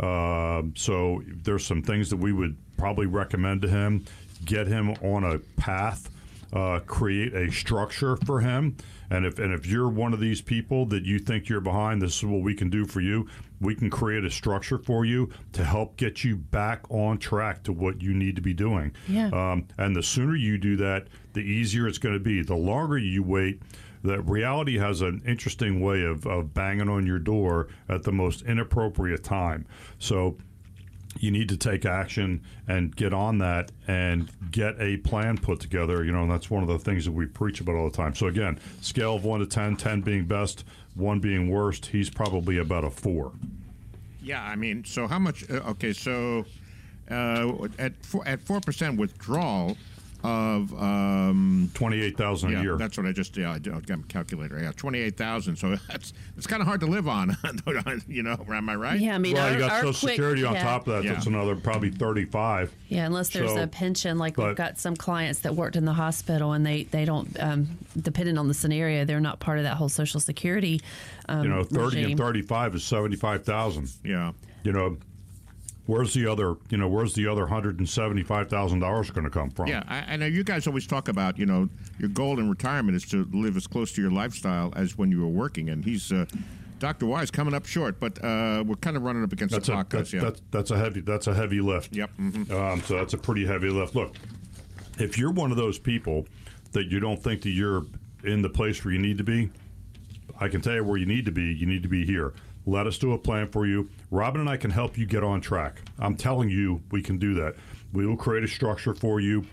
Um, so there's some things that we would probably recommend to him. Get him on a path. Uh, create a structure for him. And if and if you're one of these people that you think you're behind, this is what we can do for you. We can create a structure for you to help get you back on track to what you need to be doing. Yeah. Um, and the sooner you do that, the easier it's going to be. The longer you wait, that reality has an interesting way of, of banging on your door at the most inappropriate time. So you need to take action and get on that and get a plan put together. You know, and that's one of the things that we preach about all the time. So again, scale of one to 10, 10 being best, one being worst. He's probably about a four. Yeah, I mean, so how much? Uh, okay, so uh, at four, at four percent withdrawal of um, Twenty-eight thousand yeah, a year. that's what I just yeah, I got my calculator. Yeah, twenty eight thousand. So that's it's kind of hard to live on. you know, am I right? Yeah, I mean, well, our, you got our Social quick, Security on yeah. top of that. Yeah. That's another probably thirty-five. Yeah, unless there's So, a pension, like but- we've got some clients that worked in the hospital and they, they don't, um, depending on the scenario, they're not part of that whole Social Security. Um, You know, thirty regime. and thirty-five is seventy-five thousand. Yeah. You know, where's the other? You know, where's the other hundred and seventy-five thousand dollars going to come from? Yeah, I, I know you guys always talk about, you know, your goal in retirement is to live as close to your lifestyle as when you were working, and he's uh, Dr. Y's coming up short, but uh, we're kind of running up against That's the a clock. that's, yeah. that's that's a heavy that's a heavy lift. Yep, mhm. Um, so that's a pretty heavy lift. Look, if you're one of those people that you don't think that you're in the place where you need to be, I can tell you where you need to be. You need to be here. Let us do a plan for you. Robin and I can help you get on track. I'm telling you, we can do that. We will create a structure for you.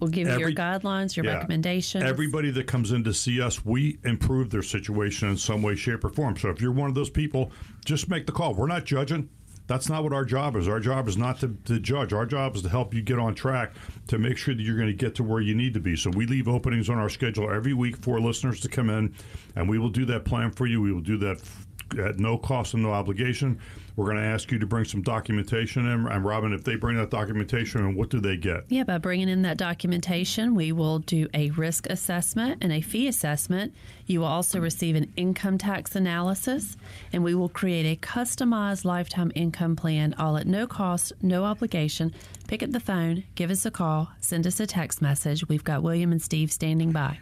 We'll give you your guidelines, your Yeah. recommendations. Everybody that comes in to see us, we improve their situation in some way, shape, or form. So if you're one of those people, just make the call. We're not judging. That's not what our job is. Our job is not to, to judge. Our job is to help you get on track to make sure that you're going to get to where you need to be. So we leave openings on our schedule every week for listeners to come in, and we will do that plan for you. We will do that f- at no cost and no obligation. We're going to ask you to bring some documentation in. And Robin, if they bring that documentation, in, what do they get? Yeah, by bringing in that documentation, we will do a risk assessment and a fee assessment. You will also receive an income tax analysis, and we will create a customized lifetime income plan, all at no cost, no obligation. Pick up the phone, give us a call, send us a text message. We've got William and Steve standing by.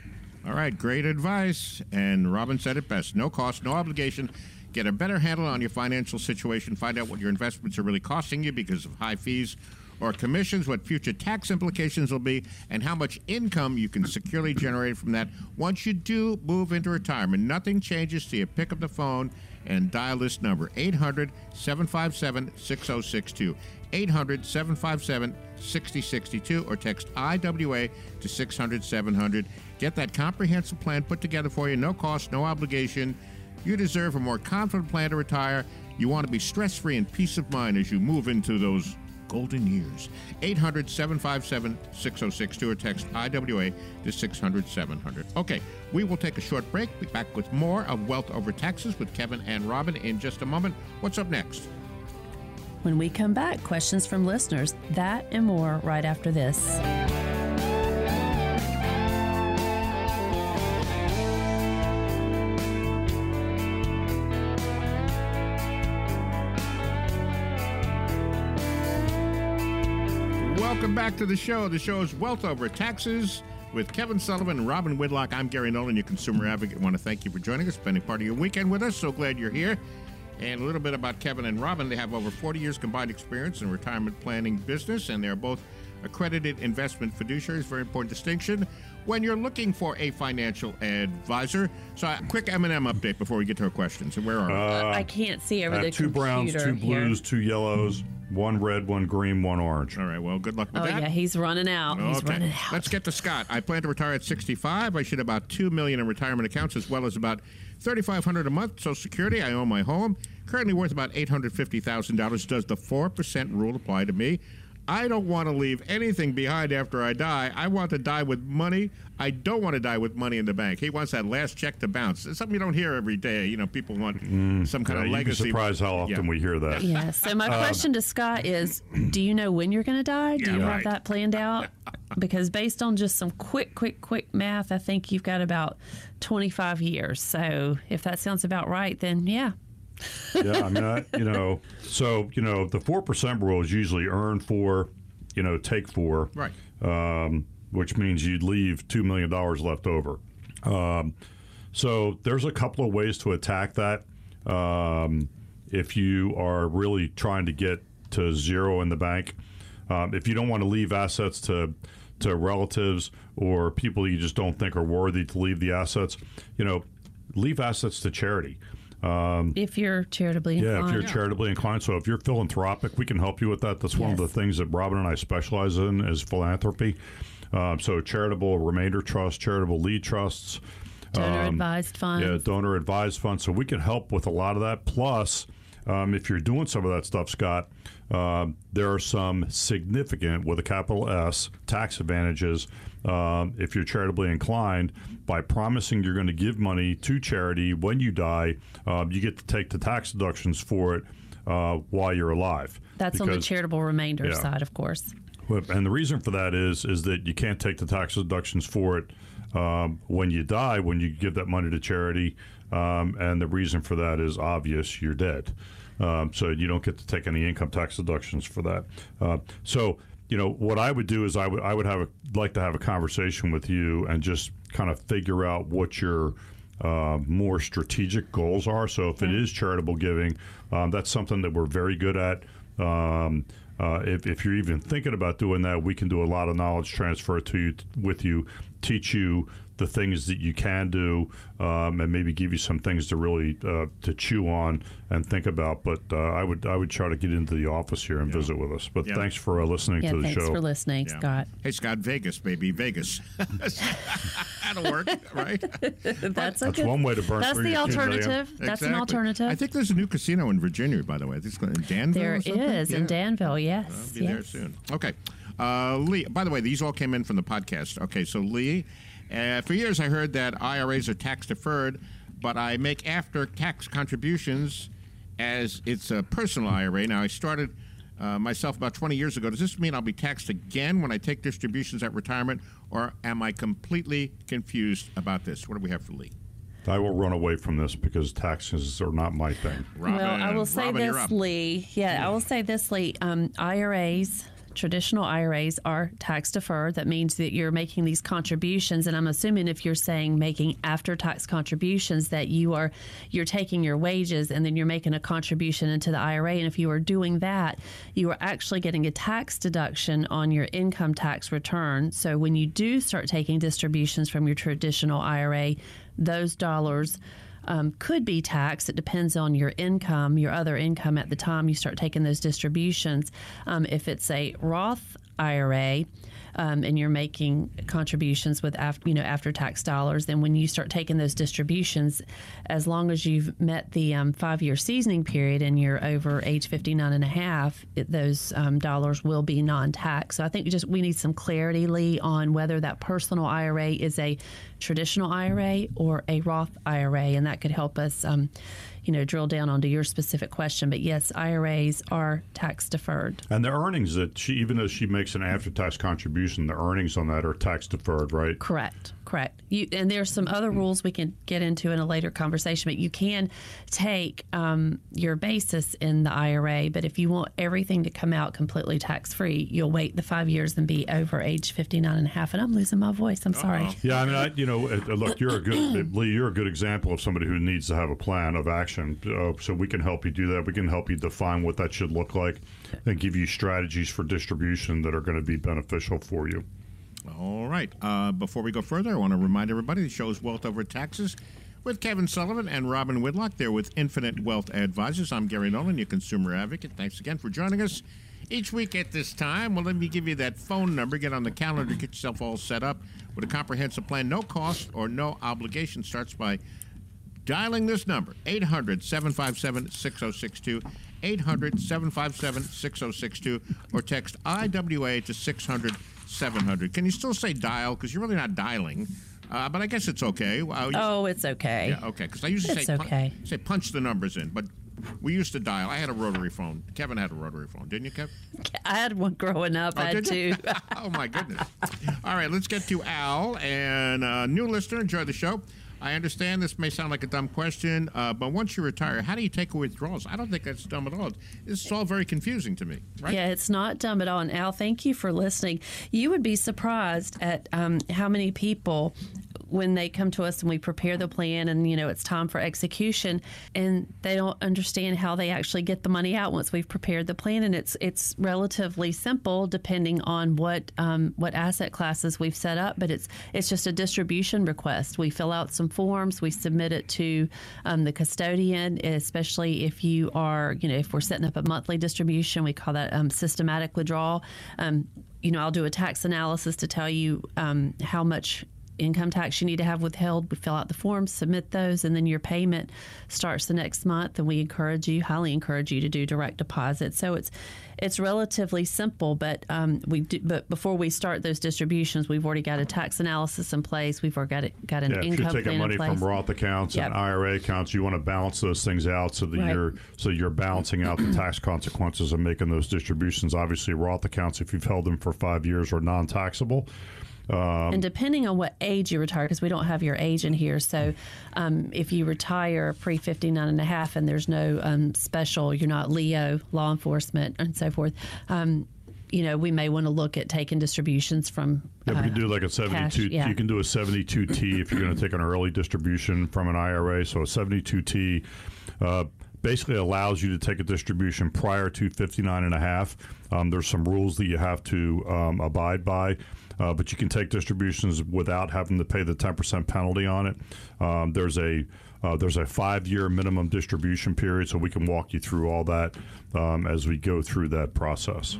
All right, great advice. And Robin said it best no cost, no obligation. Get a better handle on your financial situation. Find out what your investments are really costing you because of high fees or commissions, what future tax implications will be, and how much income you can securely generate from that once you do move into retirement. Nothing changes till you pick up the phone and dial this number 800 757 6062. 800 757 6062 or text IWA to 600 700. Get that comprehensive plan put together for you, no cost, no obligation. You deserve a more confident plan to retire. You want to be stress free and peace of mind as you move into those golden years. 800 757 6062 or text IWA to 600 700. Okay, we will take a short break. Be back with more of Wealth Over Taxes with Kevin and Robin in just a moment. What's up next? When we come back, questions from listeners, that and more right after this. Back to the show. The show is Wealth Over Taxes with Kevin Sullivan and Robin Whitlock. I'm Gary Nolan, your consumer advocate. I want to thank you for joining us, spending part of your weekend with us. So glad you're here. And a little bit about Kevin and Robin. They have over 40 years combined experience in retirement planning business, and they're both accredited investment fiduciaries. Very important distinction when you're looking for a financial advisor. So, a quick M&M update before we get to our questions. And where are we? I can't see over Uh, the two browns, computer two here. blues, two yellows, one red, one green, one orange. All right. Well, good luck with Oh that. yeah, he's running out. He's running out. Let's get to Scott. I plan to retire at 65. I should have about two million in retirement accounts, as well as about 3,500 a month Social Security. I own my home, currently worth about 850,000 dollars. Does the four percent rule apply to me? I don't want to leave anything behind after I die. I want to die with money. I don't want to die with money in the bank. He wants that last check to bounce. It's something you don't hear every day. You know, people want mm. some kind Yeah, of you'd be legacy. surprised how often Yeah. we hear that. Yeah. So my um, question to Scott is, do you know when you're going to die? Do Yeah, you right. have that planned out? Because based on just some quick, quick, quick math, I think you've got about 25 years. So if that sounds about right, then yeah. Yeah, I mean, I, you know, so you know, the four percent rule is usually earn four, you know, take four, Right. Um, which means you'd leave two million dollars left over. Um, so there's a couple of ways to attack that. Um, if you are really trying to get to zero in the bank, um, if you don't want to leave assets to to relatives or people you just don't think are worthy to leave the assets, you know, leave assets to charity. If you're charitably inclined. Yeah, if you're charitably inclined. So if you're philanthropic, we can help you with that. That's one of the things that Robin and I specialize in is philanthropy. Um, so charitable remainder trust, charitable lead trusts, donor advised funds. yeah, donor advised funds. So we can help with a lot of that. Plus, um, if you're doing some of that stuff, Scott, um, there are some significant, with a capital S, tax advantages um, if you're charitably inclined. By promising you're going to give money to charity when you die, um, you get to take the tax deductions for it uh, while you're alive. That's on the charitable remainder Yeah. side, of course. And the reason for that is is that you can't take the tax deductions for it um, when you die, when you give that money to charity. Um, and the reason for that is obvious: you're dead, um, so you don't get to take any income tax deductions for that. Uh, so, you know, what I would do is I would I would have a, like to have a conversation with you and just kind of figure out what your uh, more strategic goals are. So if it is charitable giving, um, that's something that we're very good at. Um, uh, if, if you're even thinking about doing that, we can do a lot of knowledge transfer to you with you, teach you the things that you can do, um, and maybe give you some things to really uh, to chew on and think about. But uh, I would I would try to get into the office here and visit with us. But Yeah. thanks for uh, listening Yeah, to the thanks show. Thanks for listening, Yeah. Scott. Hey, Scott, Vegas, baby, Vegas. That'll work, right? That's, That's good- one way to burn That's through the your $2 million. alternative. That's an alternative. I think there's a new casino in Virginia, by the way. I think it's in Danville. there or something? is in Danville. Yes. I'll be yes. there soon. Okay. Uh, Lee, by the way, these all came in from the podcast. Okay, so Lee, uh, for years I heard that IRAs are tax deferred, but I make after tax contributions as it's a personal IRA. Now, I started uh, myself about 20 years ago. Does this mean I'll be taxed again when I take distributions at retirement, or am I completely confused about this? What do we have for Lee? I will run away from this because taxes are not my thing. Robin, well, I will say Robin, this. Lee. Yeah, I will say this, Lee. Um, IRAs, traditional IRAs, are tax deferred. That means that you're making these contributions, and I'm assuming if you're saying making after tax contributions, that you are you're taking your wages and then you're making a contribution into the IRA. And if you are doing that, you are actually getting a tax deduction on your income tax return. So when you do start taking distributions from your traditional IRA, those dollars um, could be taxed. It depends on your income, your other income at the time you start taking those distributions. Um, if it's a Roth IRA, um, and you're making contributions with after you know after tax dollars, then when you start taking those distributions, as long as you've met the um, five year seasoning period and you're over age 59 and a half, it, those um, dollars will be non tax. So I think just we need some clarity, Lee, on whether that personal IRA is a traditional IRA or a Roth IRA, and that could help us. You know, drill down onto your specific question, but yes, IRAs are tax deferred. And the earnings that she, even though she makes an after-tax contribution, the earnings on that are tax deferred, right? Correct, correct. You and there's some other rules we can get into in a later conversation, but you can take um, your basis in the IRA. But if you want everything to come out completely tax free, you'll wait the five years and be over age 59 and a half. And I'm losing my voice. I'm sorry. Yeah, I mean, I, you know, uh, look, you're a good Lee. You're a good example of somebody who needs to have a plan of action direction. Uh, so we can help you do that. We can help you define what that should look like and give you strategies for distribution that are going to be beneficial for you. All right. Uh, before we go further, I want to remind everybody the show is Wealth Over Taxes with Kevin Sullivan and Robin Whitlock. They're with Infinite Wealth Advisors. I'm Gary Nolan, your consumer advocate. Thanks again for joining us each week at this time. Well, let me give you that phone number. Get on the calendar, get yourself all set up with a comprehensive plan. No cost or no obligation. Starts by dialing this number 800 757 6062. 800 757 6062 or text IWA to 600 700. Can you still say dial? Because you're really not dialing. Uh, but I guess it's okay. Oh, it's okay. yeah, okay. Because I used to It's say, pun- okay. say punch the numbers in, but we used to dial. I had a rotary phone. Kevin had a rotary phone, didn't you, Kevin? I had one growing up. I had two. oh my goodness! All right, let's get to Al and uh, new listener. Enjoy the show. I understand this may sound like a dumb question, uh, but once you retire, how do you take withdrawals? I don't think that's dumb at all. This is all very confusing to me, right? Yeah, it's not dumb at all. And Al, thank you for listening. You would be surprised at um, how many people, when they come to us and we prepare the plan and, you know, it's time for execution, and they don't understand how they actually get the money out once we've prepared the plan. And it's it's relatively simple depending on what um, what asset classes we've set up, but it's it's just a distribution request. We fill out some forms, we submit it to um, the custodian, especially if you are, you know, if we're setting up a monthly distribution, we call that um, systematic withdrawal. Um, you know, I'll do a tax analysis to tell you um, how much income tax you need to have withheld. We fill out the forms, submit those, and then your payment starts the next month. And we encourage you, highly encourage you, to do direct deposit. So it's it's relatively simple, but um, we do, but before we start those distributions, we've already got a tax analysis in place. We've already got, it, got an Yeah, if you're taking money from Roth accounts Yep. and IRA accounts, you want to balance those things out so that Right. you're so you're balancing out the tax consequences of making those distributions. Obviously, Roth accounts, if you've held them for five years, are non-taxable. And depending on what age you retire, because we don't have your age in here, so um, if you retire pre 59 and a half and there's no um, special, you're not LEO, law enforcement, and so forth, um, you know, we may want to look at taking distributions from. Yeah, we uh, can do like a 72. yeah. You can do a 72T if you're going to take an early distribution from an IRA. So a 72T uh, basically allows you to take a distribution prior to 59 and a half. Um, there's some rules that you have to um, abide by. Uh, but you can take distributions without having to pay the 10% penalty on it. Um, there's a uh, there's a five-year minimum distribution period, so we can walk you through all that um, as we go through that process.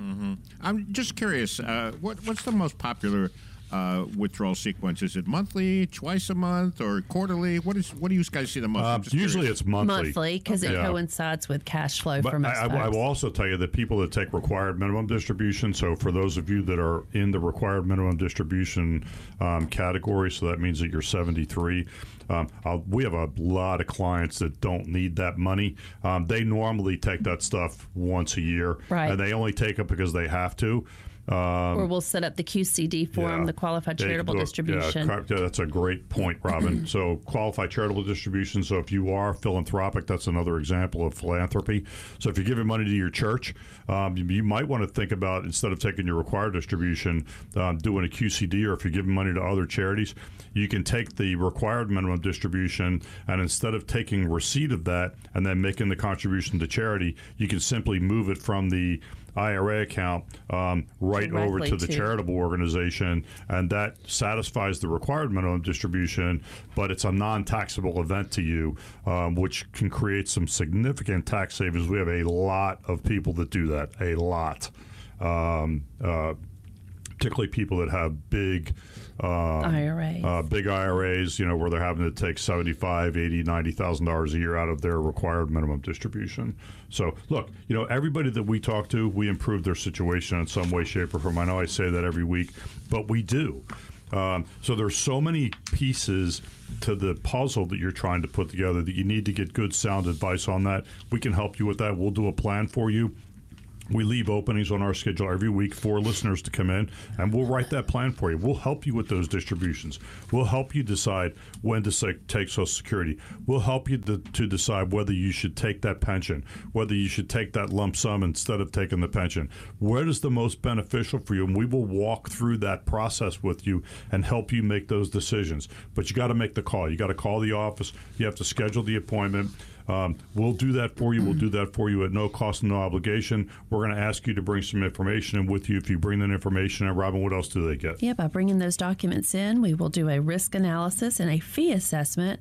I'm just curious. Uh, what what's the most popular uh, withdrawal sequence? Is it monthly, twice a month, or quarterly? What is what do you guys see the most? Uh, usually, curious. it's monthly. monthly because it Yeah. coincides with cash flow for But most I, I, I will also tell you that people that take required minimum distribution. So for those of you that are in the required minimum distribution um, category, so that means that you're 73. Um, I'll, we have a lot of clients that don't need that money. Um, they normally take that stuff once a year, Right. and they only take it because they have to. Um, or we'll set up the QCD form, yeah. the qualified charitable look, distribution. Yeah. Yeah, that's a great point, Robin. so, qualified charitable distribution. So, if you are philanthropic, that's another example of philanthropy. So, if you're giving money to your church, um, you, you might want to think about instead of taking your required distribution, um, doing a QCD, or if you're giving money to other charities, you can take the required minimum distribution, and instead of taking receipt of that and then making the contribution to charity, you can simply move it from the IRA account um, right over to the charitable organization, and that satisfies the required minimum distribution, but it's a non-taxable event to you, um, which can create some significant tax savings. We have a lot of people that do that, a lot. Um, uh, particularly people that have big IRAs. uh, big IRAs, you know, where they're having to take 75, 80, 90,000 dollars a year out of their required minimum distribution. So, look, you know, everybody that we talk to, we improve their situation in some way, shape, or form. I know I say that every week, but we do. Um, so there's so many pieces to the puzzle that you're trying to put together that you need to get good, sound advice on that. We can help you with that. We'll do a plan for you. We leave openings on our schedule every week for listeners to come in, and we'll write that plan for you. We'll help you with those distributions. We'll help you decide when to take Social Security. We'll help you to, to decide whether you should take that pension, whether you should take that lump sum instead of taking the pension. What is the most beneficial for you? And we will walk through that process with you and help you make those decisions. But you got to make the call. You got to call the office. You have to schedule the appointment. Um, we'll do that for you. We'll do that for you at no cost and no obligation. We're going to ask you to bring some information in with you. If you bring that information in, Robin, what else do they get? Yeah, by bringing those documents in, we will do a risk analysis and a fee assessment.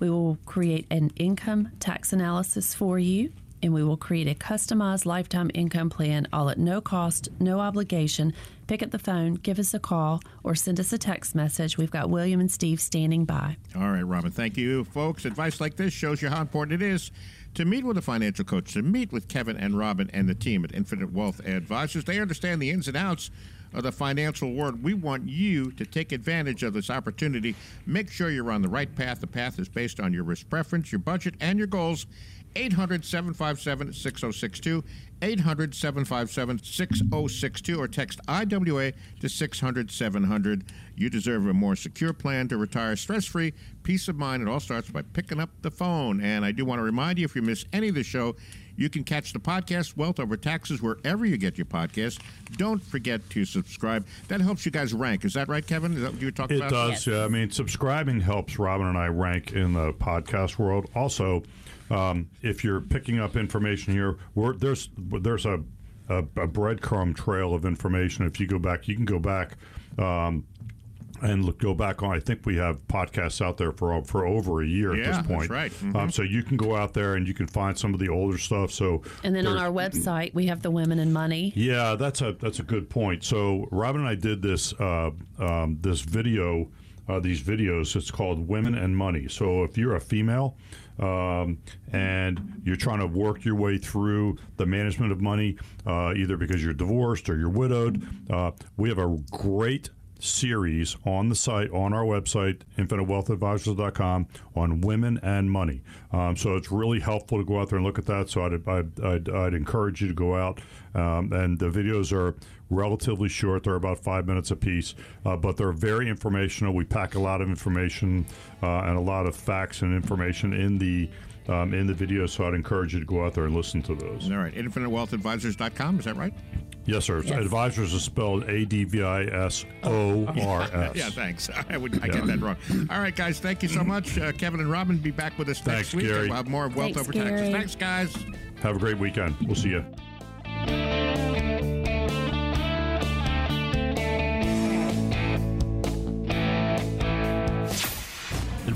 We will create an income tax analysis for you, and we will create a customized lifetime income plan, all at no cost, no obligation. Pick up the phone, give us a call, or send us a text message. We've got William and Steve standing by. All right, Robin. Thank you, folks. Advice like this shows you how important it is to meet with a financial coach, to meet with Kevin and Robin and the team at Infinite Wealth Advisors. They understand the ins and outs of the financial world. We want you to take advantage of this opportunity. Make sure you're on the right path. The path is based on your risk preference, your budget, and your goals. 800 757 6062. 800 757 6062 or text IWA to 600 700. You deserve a more secure plan to retire stress free, peace of mind. It all starts by picking up the phone. And I do want to remind you if you miss any of the show, you can catch the podcast Wealth Over Taxes wherever you get your podcasts. Don't forget to subscribe. That helps you guys rank. Is that right, Kevin? Is that what you were talking It about? does. Yeah. I mean, subscribing helps Robin and I rank in the podcast world. Also, um, if you're picking up information here, we're, there's there's a, a, a breadcrumb trail of information. If you go back, you can go back. Um, and look, go back on. I think we have podcasts out there for for over a year Yeah, at this that's point. right. Mhm. Um, so you can go out there and you can find some of the older stuff. So And then on our website, we have the Women and Money. yeah, that's a that's a good point. So Robin and I did this uh, um, this video, uh, these videos. It's called Women and Money. So if you're a female um, and you're trying to work your way through the management of money, uh, either because you're divorced or you're widowed, uh, we have a great series on the site on our website infinitewealthadvisors.com on women and money. Um, so it's really helpful to go out there and look at that. So i'd, I'd, I'd, I'd encourage you to go out um, and the videos are relatively short. They're about five minutes apiece uh, but they're very informational. We pack a lot of information uh, and a lot of facts and information in the um, in the video so i'd encourage you to go out there and listen to those All right. InfiniteWealthAdvisors.com. Is that right? yes sir Yes. advisors is spelled a-d-v-i-s o-r-s Yeah, thanks. I would I Yeah. get that wrong. All right, guys. Thank you so much. Uh, Kevin and Robin be back with us Thanks, next week. Gary. We'll have more Wealth Thanks, Over Taxes. Thanks, guys. have a great weekend we'll see you